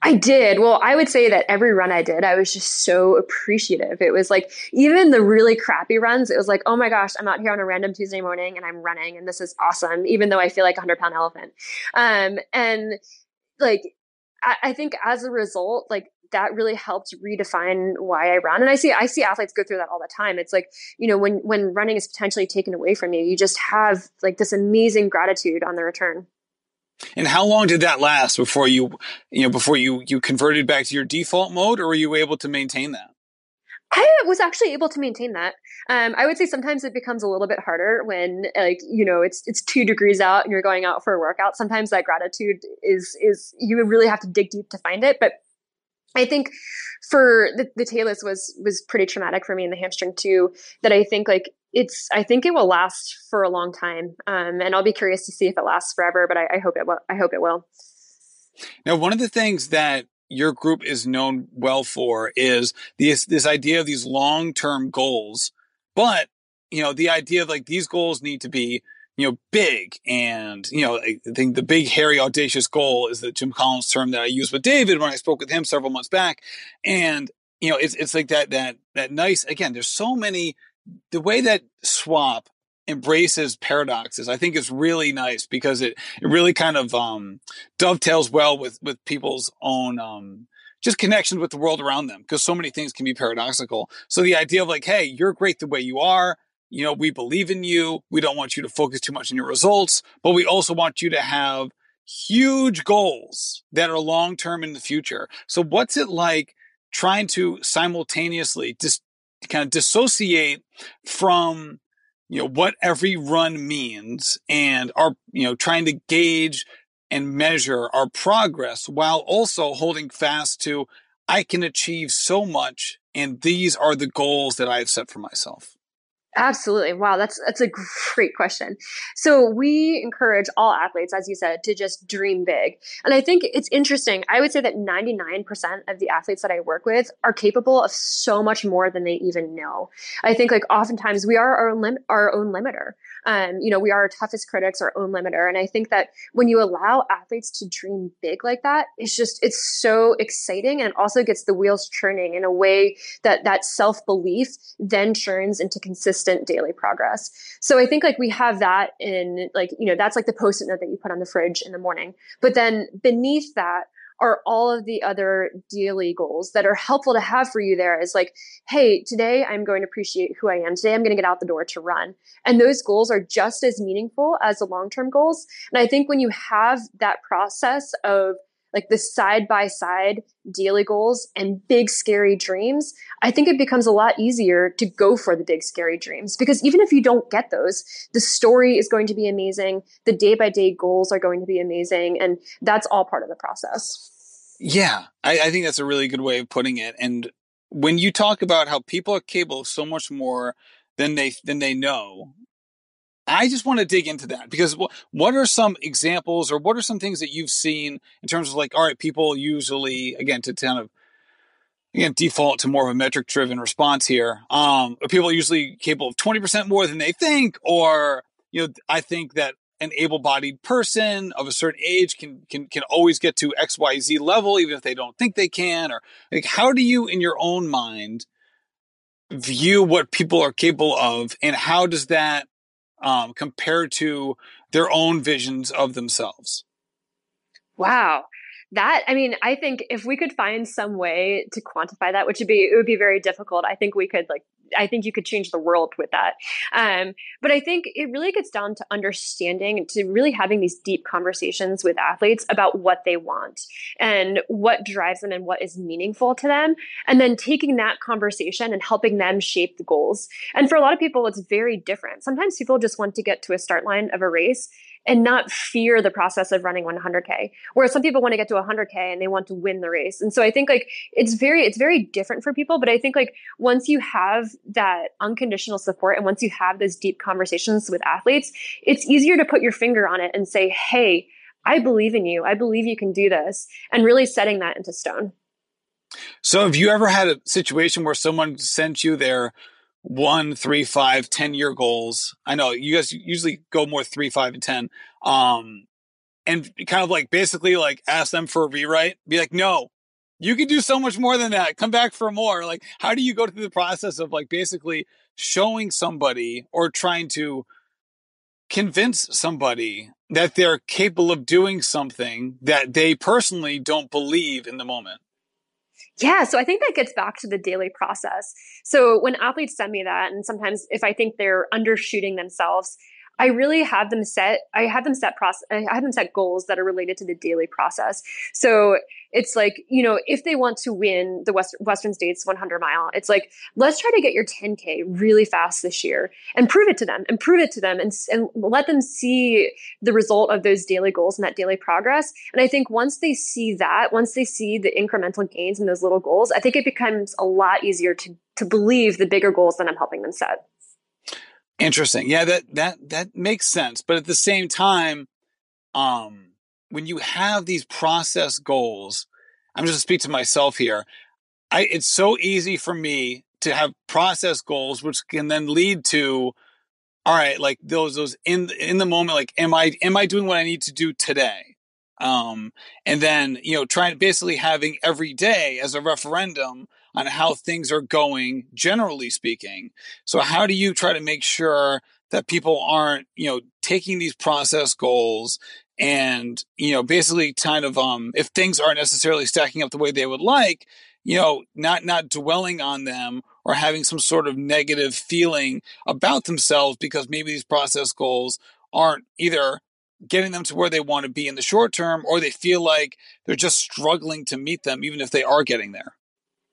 I did. Well, I would say that every run I did, I was just so appreciative. It was like, even the really crappy runs, it was like, oh my gosh, I'm out here on a random Tuesday morning and I'm running and this is awesome, even though I feel like a 100 pound elephant. Um, and like, I, I think as a result, like, that really helped redefine why I run. And I see I see athletes go through that all the time. It's like, you know, when when running is potentially taken away from you, you just have like this amazing gratitude on the return. And how long did that last before you, you know, before you you converted back to your default mode, or were you able to maintain that? I was actually able to maintain that. Um, I would say sometimes it becomes a little bit harder when, like, you know, it's it's two degrees out and you're going out for a workout. Sometimes that gratitude is is you really have to dig deep to find it. But I think for the, the talus was was pretty traumatic for me in the hamstring too. That I think like it's I think it will last for a long time, um, and I'll be curious to see if it lasts forever. But I, I hope it will. I hope it will. Now, one of the things that your group is known well for is this this idea of these long term goals, but you know the idea of like these goals need to be you know big and you know I think the big hairy audacious goal is the Jim Collins term that I used with David when I spoke with him several months back, and you know, it's it's like that that that nice again, there's so many the way that SWAP embraces paradoxes i think is really nice because it, it really kind of um, dovetails well with with people's own um, just connections with the world around them because so many things can be paradoxical. So the idea of like hey you're great the way you are. You know we believe in you. We don't want you to focus too much on your results but we also want you to have huge goals that are long term in the future. So what's it like trying to simultaneously just kind of dissociate from you know what every run means and are you know trying to gauge and measure our progress while also holding fast to I can achieve so much and these are the goals that I have set for myself. Absolutely. Wow, that's that's a great question. So we encourage all athletes, as you said, to just dream big. And I think it's interesting. I would say that 99% of the athletes that I work with are capable of so much more than they even know. I think like oftentimes we are our own lim- our own limiter. Um, you know, we are our toughest critics, our own limiter. And I think that when you allow athletes to dream big like that, it's just, it's so exciting and also gets the wheels churning in a way that that self belief then churns into consistent daily progress. So I think like we have that in like, you know, that's like the post it note that you put on the fridge in the morning. But then beneath that, are all of the other daily goals that are helpful to have for you there is like, hey, today I'm going to appreciate who I am. Today I'm going to get out the door to run. And those goals are just as meaningful as the long term goals. And I think when you have that process of like the side by side daily goals and big scary dreams, I think it becomes a lot easier to go for the big scary dreams because even if you don't get those, the story is going to be amazing. The day by day goals are going to be amazing. And that's all part of the process. Yeah, I, I think that's a really good way of putting it. And when you talk about how people are capable of so much more than they than they know, I just want to dig into that because what, are some examples or what are some things that you've seen in terms of like, all right, people usually, again, to kind of, again, default to more of a metric driven response here. Um, are people usually capable of 20% more than they think? Or, you know, I think that an able-bodied person of a certain age can can can always get to xyz level even if they don't think they can or like how do you in your own mind view what people are capable of and how does that um, compare to their own visions of themselves. Wow that i mean i think if we could find some way to quantify that which would be it would be very difficult i think we could like I think you could change the world with that. Um, but I think it really gets down to understanding, to really having these deep conversations with athletes about what they want and what drives them and what is meaningful to them. And then taking that conversation and helping them shape the goals. And for a lot of people, it's very different. Sometimes people just want to get to a start line of a race and not fear the process of running 100k whereas some people want to get to 100k and they want to win the race. And so i think like it's very it's very different for people but i think like once you have that unconditional support and once you have those deep conversations with athletes it's easier to put your finger on it and say hey i believe in you. I believe you can do this and really setting that into stone. So have you ever had a situation where someone sent you their one, three, five, ten year goals. I know you guys usually go more three, five, and ten. Um, and kind of like basically like ask them for a rewrite. Be like, no, you can do so much more than that. Come back for more. Like, how do you go through the process of like basically showing somebody or trying to convince somebody that they're capable of doing something that they personally don't believe in the moment? Yeah, so I think that gets back to the daily process. So when athletes send me that, and sometimes if I think they're undershooting themselves, I really have them set, I have them set process, I have them set goals that are related to the daily process. So it's like, you know, if they want to win the West, Western States 100 mile, it's like, let's try to get your 10K really fast this year and prove it to them and prove it to them and, and let them see the result of those daily goals and that daily progress. And I think once they see that, once they see the incremental gains in those little goals, I think it becomes a lot easier to, to believe the bigger goals that I'm helping them set. Interesting. Yeah, that that that makes sense. But at the same time, um, when you have these process goals, I'm just speak to myself here. I it's so easy for me to have process goals, which can then lead to, all right, like those those in in the moment, like am I am I doing what I need to do today? Um, and then you know, trying basically having every day as a referendum on how things are going, generally speaking. So how do you try to make sure that people aren't, you know, taking these process goals and, you know, basically kind of, um, if things aren't necessarily stacking up the way they would like, you know, not, not dwelling on them or having some sort of negative feeling about themselves because maybe these process goals aren't either getting them to where they want to be in the short term or they feel like they're just struggling to meet them even if they are getting there.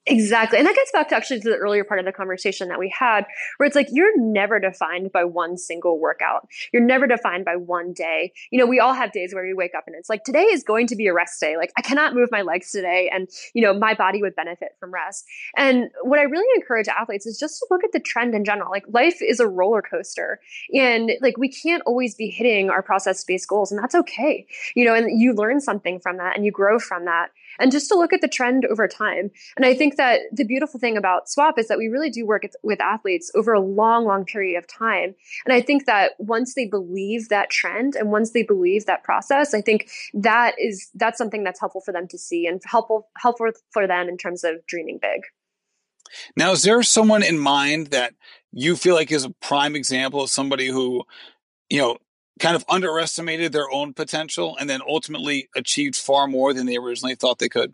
Exactly. And that gets back to actually to the earlier part of the conversation that we had, where it's like you're never defined by one single workout. You're never defined by one day. You know, we all have days where we wake up and it's like, today is going to be a rest day. Like, I cannot move my legs today. And, you know, my body would benefit from rest. And what I really encourage athletes is just to look at the trend in general. Like, life is a roller coaster. And like, we can't always be hitting our process based goals. And that's okay. You know, and you learn something from that and you grow from that and just to look at the trend over time. And I think that the beautiful thing about SWAP is that we really do work with athletes over a long, long period of time. And I think that once they believe that trend and once they believe that process, I think that is that's something that's helpful for them to see and helpful helpful for them in terms of dreaming big. Now, is there someone in mind that you feel like is a prime example of somebody who, you know, kind of underestimated their own potential and then ultimately achieved far more than they originally thought they could?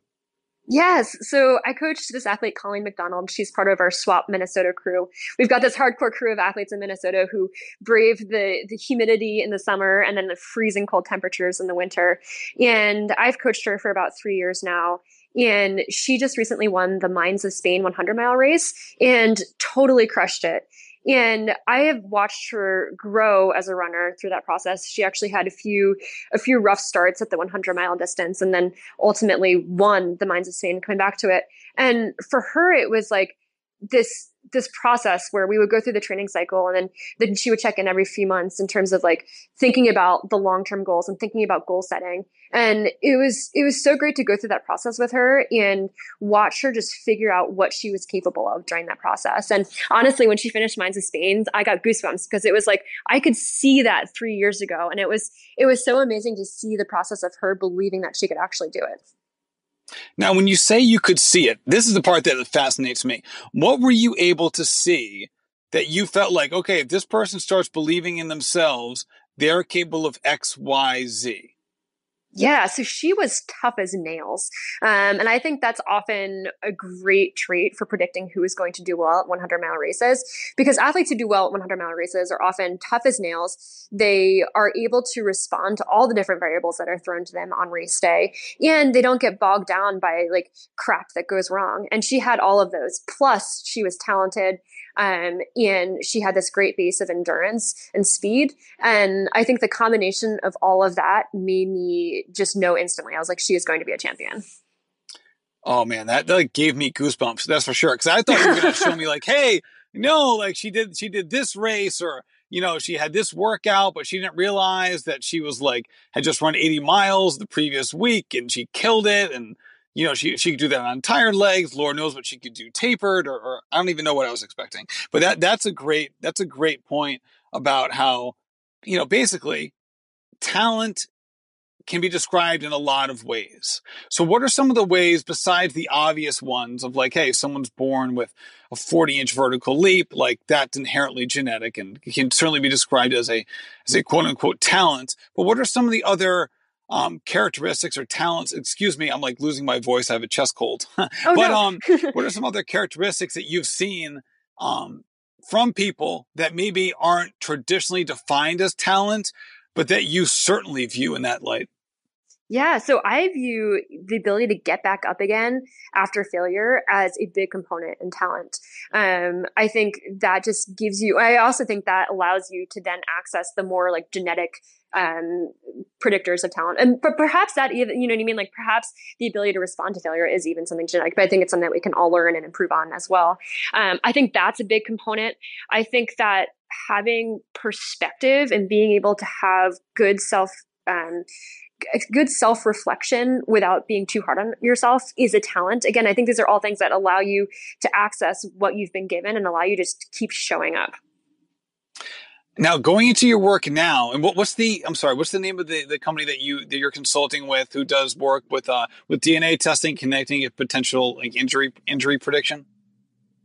Yes. So I coached this athlete, Colleen McDonald. She's part of our SWAP Minnesota crew. We've got this hardcore crew of athletes in Minnesota who brave the, the humidity in the summer and then the freezing cold temperatures in the winter. And I've coached her for about three years now. And she just recently won the Mines of Spain 100 mile race and totally crushed it. And I have watched her grow as a runner through that process. She actually had a few a few rough starts at the 100 mile distance, and then ultimately won the Mines of Spain. Coming back to it, and for her, it was like this this process where we would go through the training cycle and then then she would check in every few months in terms of like thinking about the long-term goals and thinking about goal setting. And it was it was so great to go through that process with her and watch her just figure out what she was capable of during that process. And honestly when she finished Mines of Spain i got goosebumps because it was like i could see that three years ago. And it was it was so amazing to see the process of her believing that she could actually do it now, when you say you could see it, this is the part that fascinates me. What were you able to see that you felt like, okay, if this person starts believing in themselves, they're capable of X, Y, Z? Yeah, so she was tough as nails. Um, and I think that's often a great trait for predicting who is going to do well at 100 mile races because athletes who do well at 100 mile races are often tough as nails. They are able to respond to all the different variables that are thrown to them on race day and they don't get bogged down by like crap that goes wrong. And she had all of those. Plus, she was talented. Um, and she had this great base of endurance and speed. And I think the combination of all of that made me just know instantly. I was like, she is going to be a champion. Oh man, that, that gave me goosebumps. That's for sure. Because I thought you were going to show me like, [LAUGHS] hey, no, like she did, she did this race, or you know, she had this workout, but she didn't realize that she was like had just run 80 miles the previous week, and she killed it, and you know, she she could do that on tired legs. Lord knows what she could do tapered, or, or I don't even know what I was expecting. But that that's a great that's a great point about how you know basically talent can be described in a lot of ways. So what are some of the ways besides the obvious ones of like, hey, someone's born with a 40 inch vertical leap, like that's inherently genetic and can certainly be described as a, as a quote unquote talent. But what are some of the other um, characteristics or talents. Excuse me, I'm like losing my voice. I have a chest cold. [LAUGHS] oh, but um, [LAUGHS] what are some other characteristics that you've seen um, from people that maybe aren't traditionally defined as talent, but that you certainly view in that light? Yeah, so I view the ability to get back up again after failure as a big component in talent. Um, I think that just gives you, I also think that allows you to then access the more like genetic um, predictors of talent. And but perhaps that even, you know what I mean? Like perhaps the ability to respond to failure is even something genetic, but I think it's something that we can all learn and improve on as well. Um, I think that's a big component. I think that having perspective and being able to have good self um, good self reflection without being too hard on yourself is a talent. Again, I think these are all things that allow you to access what you've been given and allow you to just keep showing up. Now, going into your work now, and what, what's the? I'm sorry, what's the name of the, the company that you that you're consulting with, who does work with uh with DNA testing, connecting a potential like injury injury prediction?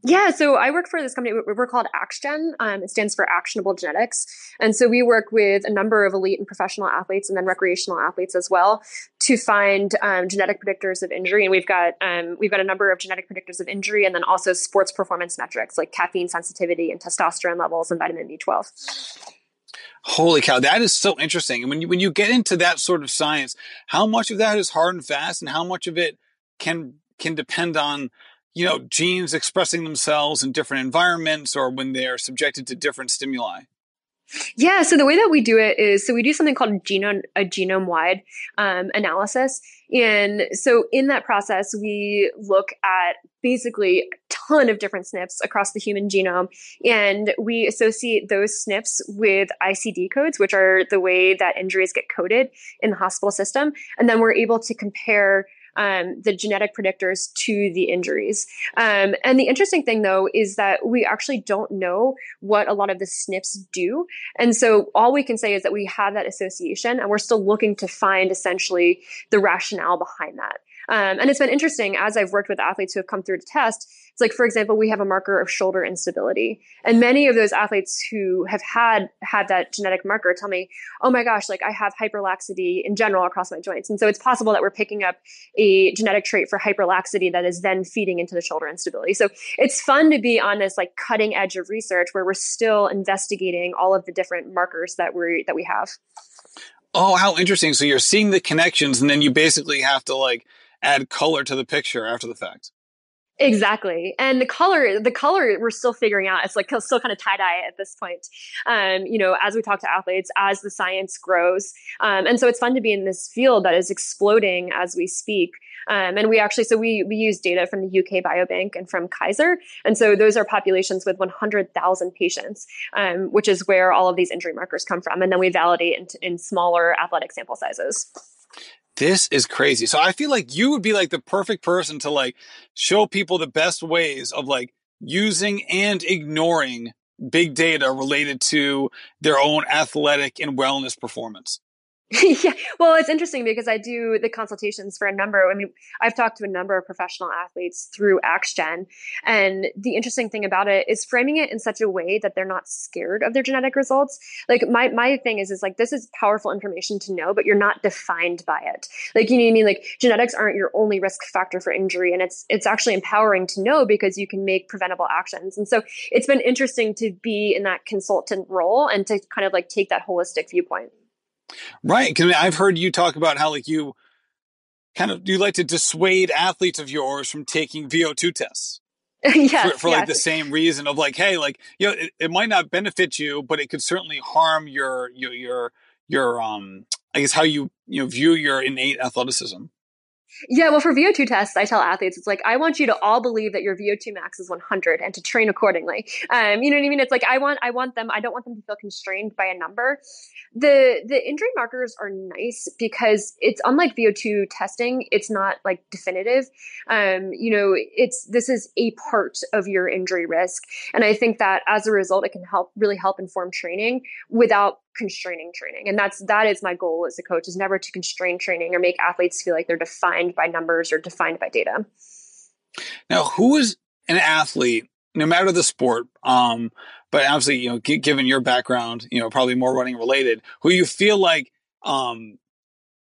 Yeah, so I work for this company. We're called AxGen. Um, it stands for Actionable Genetics, and so we work with a number of elite and professional athletes, and then recreational athletes as well, to find um, genetic predictors of injury. And we've got um, we've got a number of genetic predictors of injury, and then also sports performance metrics like caffeine sensitivity and testosterone levels and vitamin B12. Holy cow, that is so interesting. And when you when you get into that sort of science, how much of that is hard and fast, and how much of it can can depend on you know, genes expressing themselves in different environments or when they're subjected to different stimuli? Yeah, so the way that we do it is so we do something called genome a genome wide um, analysis, and so in that process we look at basically a ton of different SNPs across the human genome, and we associate those SNPs with ICD codes, which are the way that injuries get coded in the hospital system, and then we're able to compare um, the genetic predictors to the injuries. Um, and the interesting thing, though, is that we actually don't know what a lot of the SNPs do. And so all we can say is that we have that association, and we're still looking to find essentially the rationale behind that. Um, and it's been interesting as I've worked with athletes who have come through to test it's like, for example, we have a marker of shoulder instability. And many of those athletes who have had had that genetic marker tell me, oh my gosh, like I have hyperlaxity in general across my joints. And so it's possible that we're picking up a genetic trait for hyperlaxity that is then feeding into the shoulder instability. So it's fun to be on this like cutting edge of research where we're still investigating all of the different markers that we that we have. Oh, how interesting. So you're seeing the connections and then you basically have to like add color to the picture after the fact. Exactly. And the color, the color we're still figuring out. It's like still kind of tie dye at this point. Um, you know, as we talk to athletes, as the science grows. Um, and so it's fun to be in this field that is exploding as we speak. Um, and we actually, so we, we use data from the UK Biobank and from Kaiser. And so those are populations with 100,000 patients, um, which is where all of these injury markers come from. And then we validate in, in smaller athletic sample sizes this is crazy. So I feel like you would be like the perfect person to like show people the best ways of like using and ignoring big data related to their own athletic and wellness performance. [LAUGHS] yeah. Well, it's interesting because I do the consultations for a number. I mean, I've talked to a number of professional athletes through AxGen. And the interesting thing about it is framing it in such a way that they're not scared of their genetic results. Like my, my thing is, is like, this is powerful information to know, but you're not defined by it. Like, you know what I mean? Like genetics aren't your only risk factor for injury. And it's, it's actually empowering to know because you can make preventable actions. And so it's been interesting to be in that consultant role and to kind of like take that holistic viewpoint. Right. Cause I've heard you talk about how like you kind of you like to dissuade athletes of yours from taking VO2 tests. [LAUGHS] yes, for, for yes. like the same reason of like, hey, like you know, it, it, might not benefit you, but it could certainly harm your your your your um I guess how you you know view your innate athleticism. Yeah, well, for VO2 tests, I tell athletes, it's like, I want you to all believe that your VO2 max is 100 and to train accordingly. Um, you know what I mean? It's like, I want, I want them, I don't want them to feel constrained by a number. The, the injury markers are nice because it's unlike VO2 testing. It's not like definitive. Um, you know, it's, this is a part of your injury risk. And I think that as a result, it can help, really help inform training without constraining training. And that's that is my goal as a coach is never to constrain training or make athletes feel like they're defined by numbers or defined by data. Now who is an athlete no matter the sport um but obviously you know g- given your background you know probably more running related who you feel like um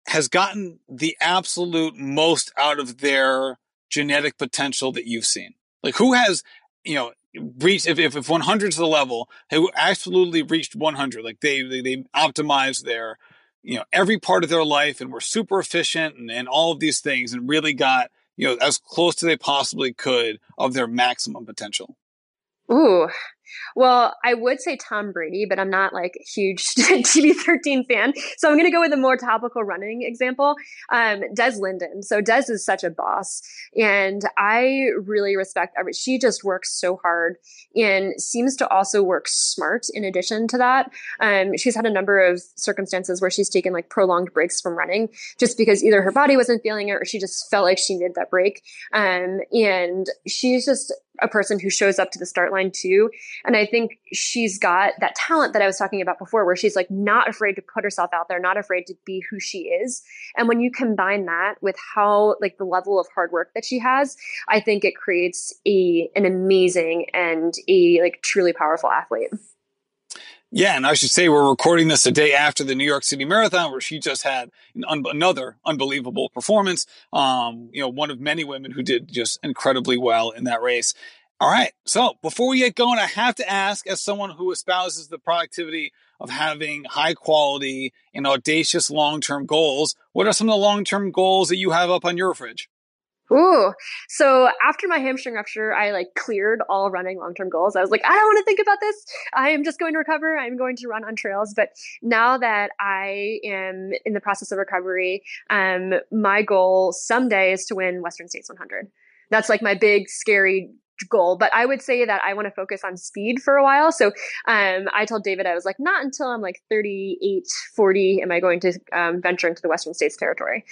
has gotten the absolute most out of their genetic potential that you've seen? Like who has you know reached if, if, if 100 is the level they absolutely reached 100 like they they, they optimized their you know every part of their life and were super efficient and, and all of these things and really got you know as close to they possibly could of their maximum potential. Ooh, well, I would say Tom Brady, but I'm not like a huge [LAUGHS] TB13 fan. So I'm going to go with a more topical running example. Um, Des Linden. So Des is such a boss and I really respect her. She just works so hard and seems to also work smart in addition to that. Um, she's had a number of circumstances where she's taken like prolonged breaks from running just because either her body wasn't feeling it or she just felt like she needed that break. Um, and she's just a person who shows up to the start line too And I think she's got that talent that I was talking about before, where she's like not afraid to put herself out there, not afraid to be who she is. And when you combine that with how like the level of hard work that she has, I think it creates a an amazing and a like truly powerful athlete. Yeah, and I should say we're recording this a day after the New York City Marathon, where she just had an un- another unbelievable performance. Um, you know, one of many women who did just incredibly well in that race. All right, so before we get going, I have to ask, as someone who espouses the productivity of having high quality and audacious long term goals, what are some of the long term goals that you have up on your fridge? Ooh. So after my hamstring rupture, I like cleared all running long term goals. I was like, I don't want to think about this. I am just going to recover. I'm going to run on trails. But now that I am in the process of recovery, um, my goal someday is to win Western States 100. That's like my big, scary goal. But I would say that I want to focus on speed for a while. So um, I told David, I was like, not until I'm like 38, 40 am I going to um, venture into the Western States territory.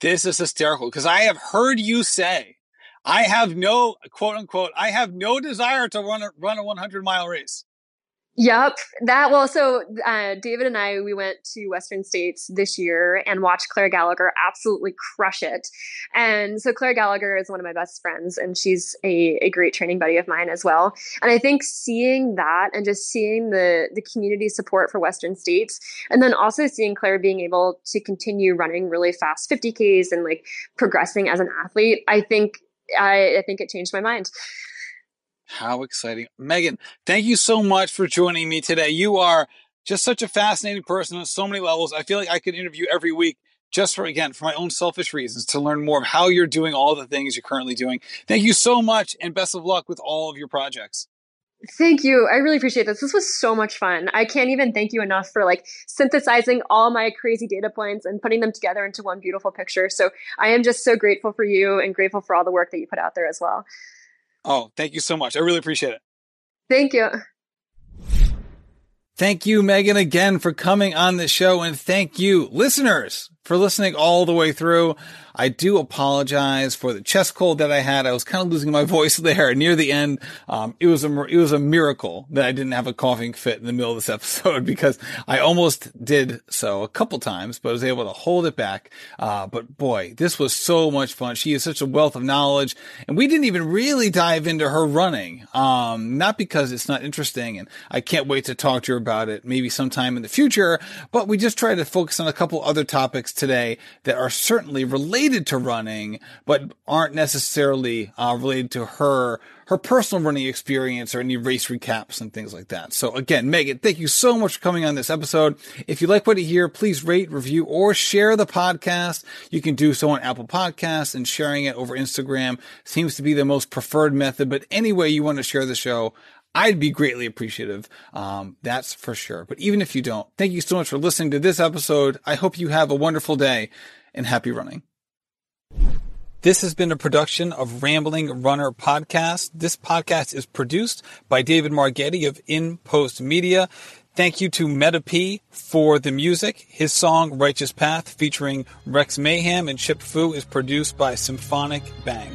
This is hysterical because I have heard you say, I have no quote unquote, I have no desire to run a, run a 100 mile race. Yep, that well. So uh, David and I we went to Western States this year and watched Claire Gallagher absolutely crush it. And so Claire Gallagher is one of my best friends, and she's a, a great training buddy of mine as well. And I think seeing that and just seeing the the community support for Western States, and then also seeing Claire being able to continue running really fast 50ks and like progressing as an athlete, I think I, I think it changed my mind. How exciting. Megan, thank you so much for joining me today. You are just such a fascinating person on so many levels. I feel like I could interview every week just for, again, for my own selfish reasons to learn more of how you're doing all the things you're currently doing. Thank you so much and best of luck with all of your projects. Thank you. I really appreciate this. This was so much fun. I can't even thank you enough for like synthesizing all my crazy data points and putting them together into one beautiful picture. So I am just so grateful for you and grateful for all the work that you put out there as well. Oh, thank you so much. I really appreciate it. Thank you. Thank you, Megan, again for coming on the show. And thank you, listeners, for listening all the way through. I do apologize for the chest cold that I had. I was kind of losing my [LAUGHS] voice there near the end. Um, it was a, it was a miracle that I didn't have a coughing fit in the middle of this [LAUGHS] episode because I almost did so a couple times, but I was able to hold it back. Uh, but boy, this was so much fun. She is such a wealth of knowledge and we didn't even really dive into her running. Um, not because it's not interesting and I can't wait to talk to her about it maybe sometime in the future, but we just tried to focus on a couple other topics today that are certainly related to running, but aren't necessarily uh, related to her her personal running experience or any race recaps and things like that. So again, Megan, thank you so much for coming on this episode. If you like what you hear, please rate, review, or share the podcast. You can do so on Apple Podcasts and sharing it over Instagram seems to be the most preferred method. But any way you want to share the show, I'd be greatly appreciative. Um, that's for sure. But even if you don't, thank you so much for listening to this episode. I hope you have a wonderful day and happy running. This has been a production of Rambling Runner Podcast. This podcast is produced by David Margetti of In Post Media. Thank you to Meta P for the music. His song Righteous Path featuring Rex Mayhem and Chip Fu is produced by Symphonic Bang.